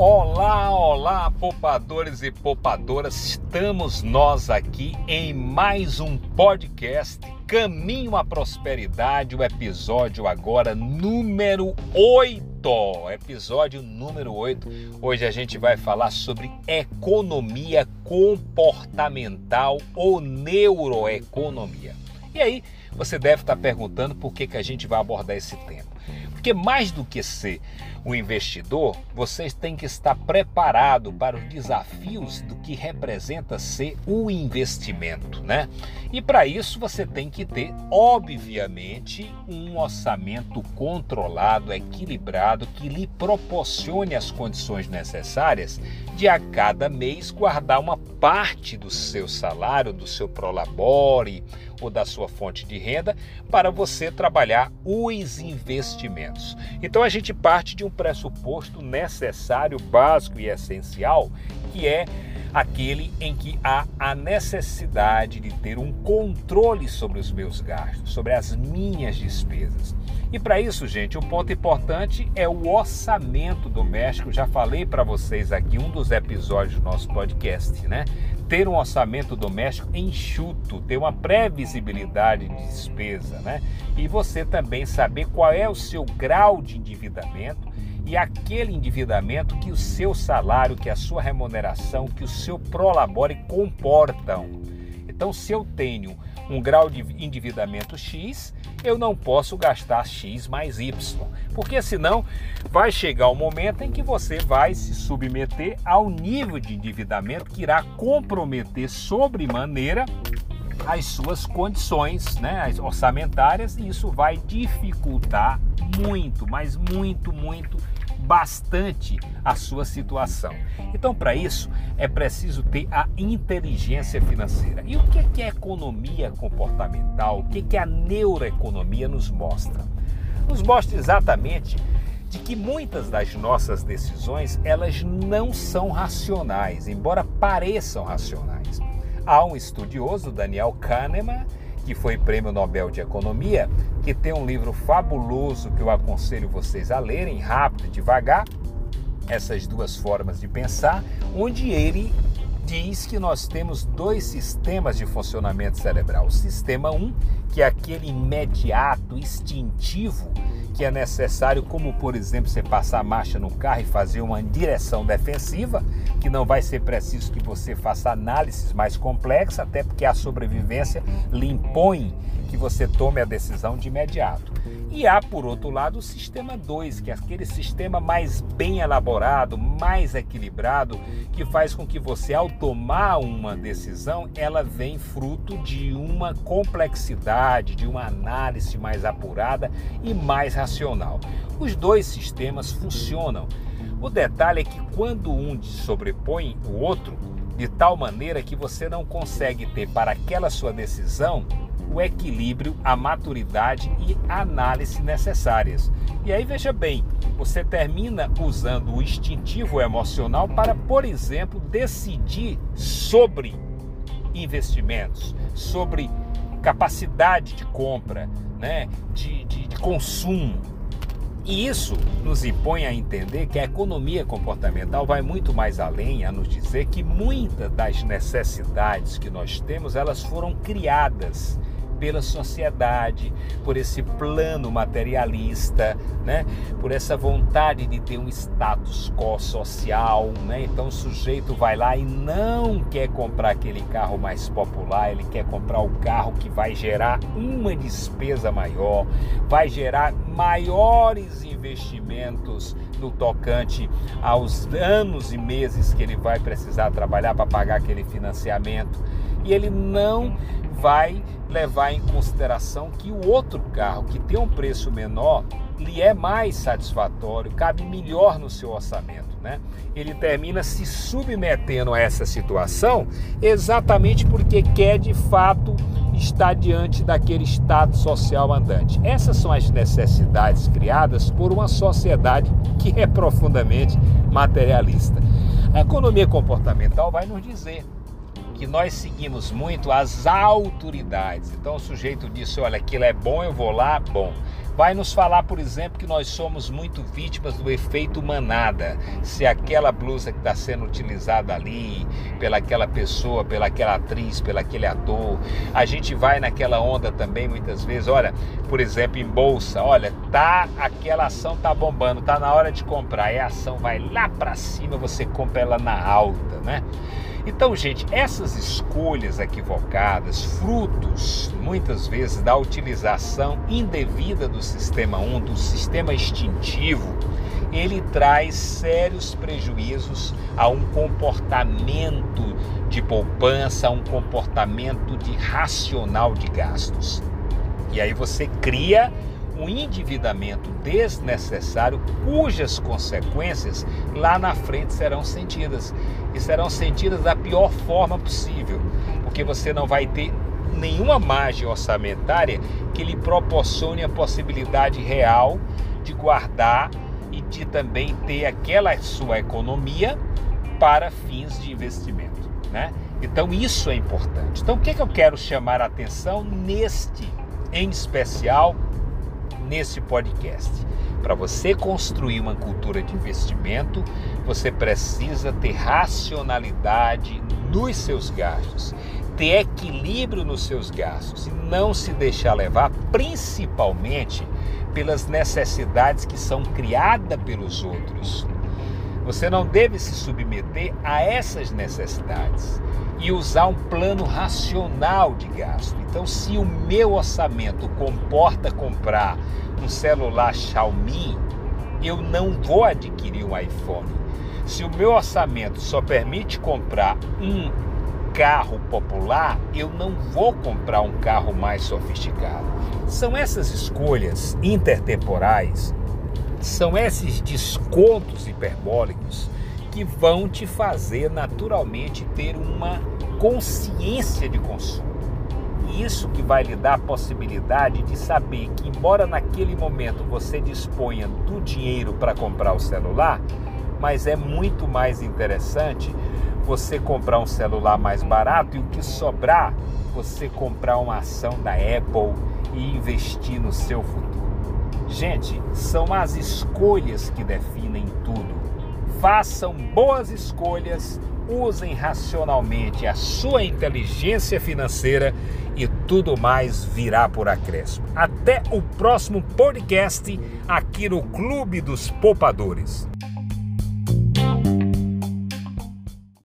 Olá, olá, poupadores e poupadoras. Estamos nós aqui em mais um podcast Caminho à Prosperidade, o episódio agora número 8. Episódio número 8. Hoje a gente vai falar sobre economia comportamental ou neuroeconomia. E aí, você deve estar perguntando por que, que a gente vai abordar esse tema. Porque mais do que ser um investidor, vocês têm que estar preparado para os desafios do que representa ser o investimento, né? E para isso você tem que ter, obviamente, um orçamento controlado, equilibrado, que lhe proporcione as condições necessárias de a cada mês guardar uma parte do seu salário, do seu prolabore ou da sua fonte de renda para você trabalhar os investimentos. Então a gente parte de um pressuposto necessário, básico e essencial, que é aquele em que há a necessidade de ter um controle sobre os meus gastos, sobre as minhas despesas. E para isso, gente, o um ponto importante é o orçamento doméstico. Já falei para vocês aqui um dos episódios do nosso podcast, né? Ter um orçamento doméstico enxuto, ter uma previsibilidade de despesa, né? E você também saber qual é o seu grau de endividamento e aquele endividamento que o seu salário, que a sua remuneração, que o seu prolabore comportam. Então, se eu tenho um grau de endividamento X, eu não posso gastar X mais Y, porque senão vai chegar o um momento em que você vai se submeter ao nível de endividamento que irá comprometer sobremaneira as suas condições né, as orçamentárias e isso vai dificultar muito, mas muito, muito bastante a sua situação. Então, para isso, é preciso ter a inteligência financeira. E o que é economia comportamental? O que é a neuroeconomia nos mostra? Nos mostra exatamente de que muitas das nossas decisões elas não são racionais, embora pareçam racionais. Há um estudioso, Daniel Kahneman, que foi prêmio Nobel de Economia, que tem um livro fabuloso que eu aconselho vocês a lerem, rápido e devagar, essas duas formas de pensar, onde ele diz que nós temos dois sistemas de funcionamento cerebral. O sistema 1, um, que é aquele imediato, instintivo, que é necessário, como por exemplo você passar a marcha no carro e fazer uma direção defensiva, que não vai ser preciso que você faça análises mais complexas, até porque a sobrevivência lhe impõe que você tome a decisão de imediato. E há, por outro lado, o sistema 2, que é aquele sistema mais bem elaborado, mais equilibrado, que faz com que você, ao tomar uma decisão, ela vem fruto de uma complexidade, de uma análise mais apurada e mais racional. Os dois sistemas funcionam. O detalhe é que quando um sobrepõe o outro, de tal maneira que você não consegue ter para aquela sua decisão o equilíbrio, a maturidade e análise necessárias. E aí veja bem, você termina usando o instintivo emocional para, por exemplo, decidir sobre investimentos, sobre capacidade de compra, né, de, de, de consumo. E isso nos impõe a entender que a economia comportamental vai muito mais além a nos dizer que muitas das necessidades que nós temos, elas foram criadas pela sociedade, por esse plano materialista, né? por essa vontade de ter um status quo social. Né? Então o sujeito vai lá e não quer comprar aquele carro mais popular, ele quer comprar o carro que vai gerar uma despesa maior, vai gerar maiores investimentos no tocante aos anos e meses que ele vai precisar trabalhar para pagar aquele financiamento. E ele não vai levar em consideração que o outro carro, que tem um preço menor, lhe é mais satisfatório, cabe melhor no seu orçamento. Né? Ele termina se submetendo a essa situação exatamente porque quer de fato estar diante daquele status social andante. Essas são as necessidades criadas por uma sociedade que é profundamente materialista. A economia comportamental vai nos dizer que nós seguimos muito as autoridades. Então o sujeito disse: olha, aquilo é bom, eu vou lá, bom. vai nos falar, por exemplo, que nós somos muito vítimas do efeito manada. Se aquela blusa que está sendo utilizada ali, pelaquela pessoa, pelaquela atriz, pelaquele ator, a gente vai naquela onda também muitas vezes. Olha, por exemplo, em bolsa, olha, tá aquela ação tá bombando, tá na hora de comprar, e a ação vai lá para cima, você compra ela na alta, né? Então, gente, essas escolhas equivocadas, frutos muitas vezes da utilização indevida do sistema 1, do sistema instintivo, ele traz sérios prejuízos a um comportamento de poupança, a um comportamento de racional de gastos. E aí você cria um endividamento desnecessário cujas consequências lá na frente serão sentidas e serão sentidas da pior forma possível, porque você não vai ter nenhuma margem orçamentária que lhe proporcione a possibilidade real de guardar e de também ter aquela sua economia para fins de investimento, né? Então isso é importante. Então o que, é que eu quero chamar a atenção neste, em especial, nesse podcast. Para você construir uma cultura de investimento, você precisa ter racionalidade nos seus gastos, ter equilíbrio nos seus gastos e não se deixar levar principalmente pelas necessidades que são criadas pelos outros. Você não deve se submeter a essas necessidades e usar um plano racional de gasto. Então, se o meu orçamento comporta comprar um celular Xiaomi, eu não vou adquirir um iPhone. Se o meu orçamento só permite comprar um carro popular, eu não vou comprar um carro mais sofisticado. São essas escolhas intertemporais, são esses descontos hiperbólicos que vão te fazer naturalmente ter uma consciência de consumo. E isso que vai lhe dar a possibilidade de saber que, embora naquele momento você disponha do dinheiro para comprar o celular, mas é muito mais interessante você comprar um celular mais barato e o que sobrar, você comprar uma ação da Apple e investir no seu futuro. Gente, são as escolhas que definem. Façam boas escolhas, usem racionalmente a sua inteligência financeira e tudo mais virá por acréscimo. Até o próximo podcast aqui no Clube dos Poupadores.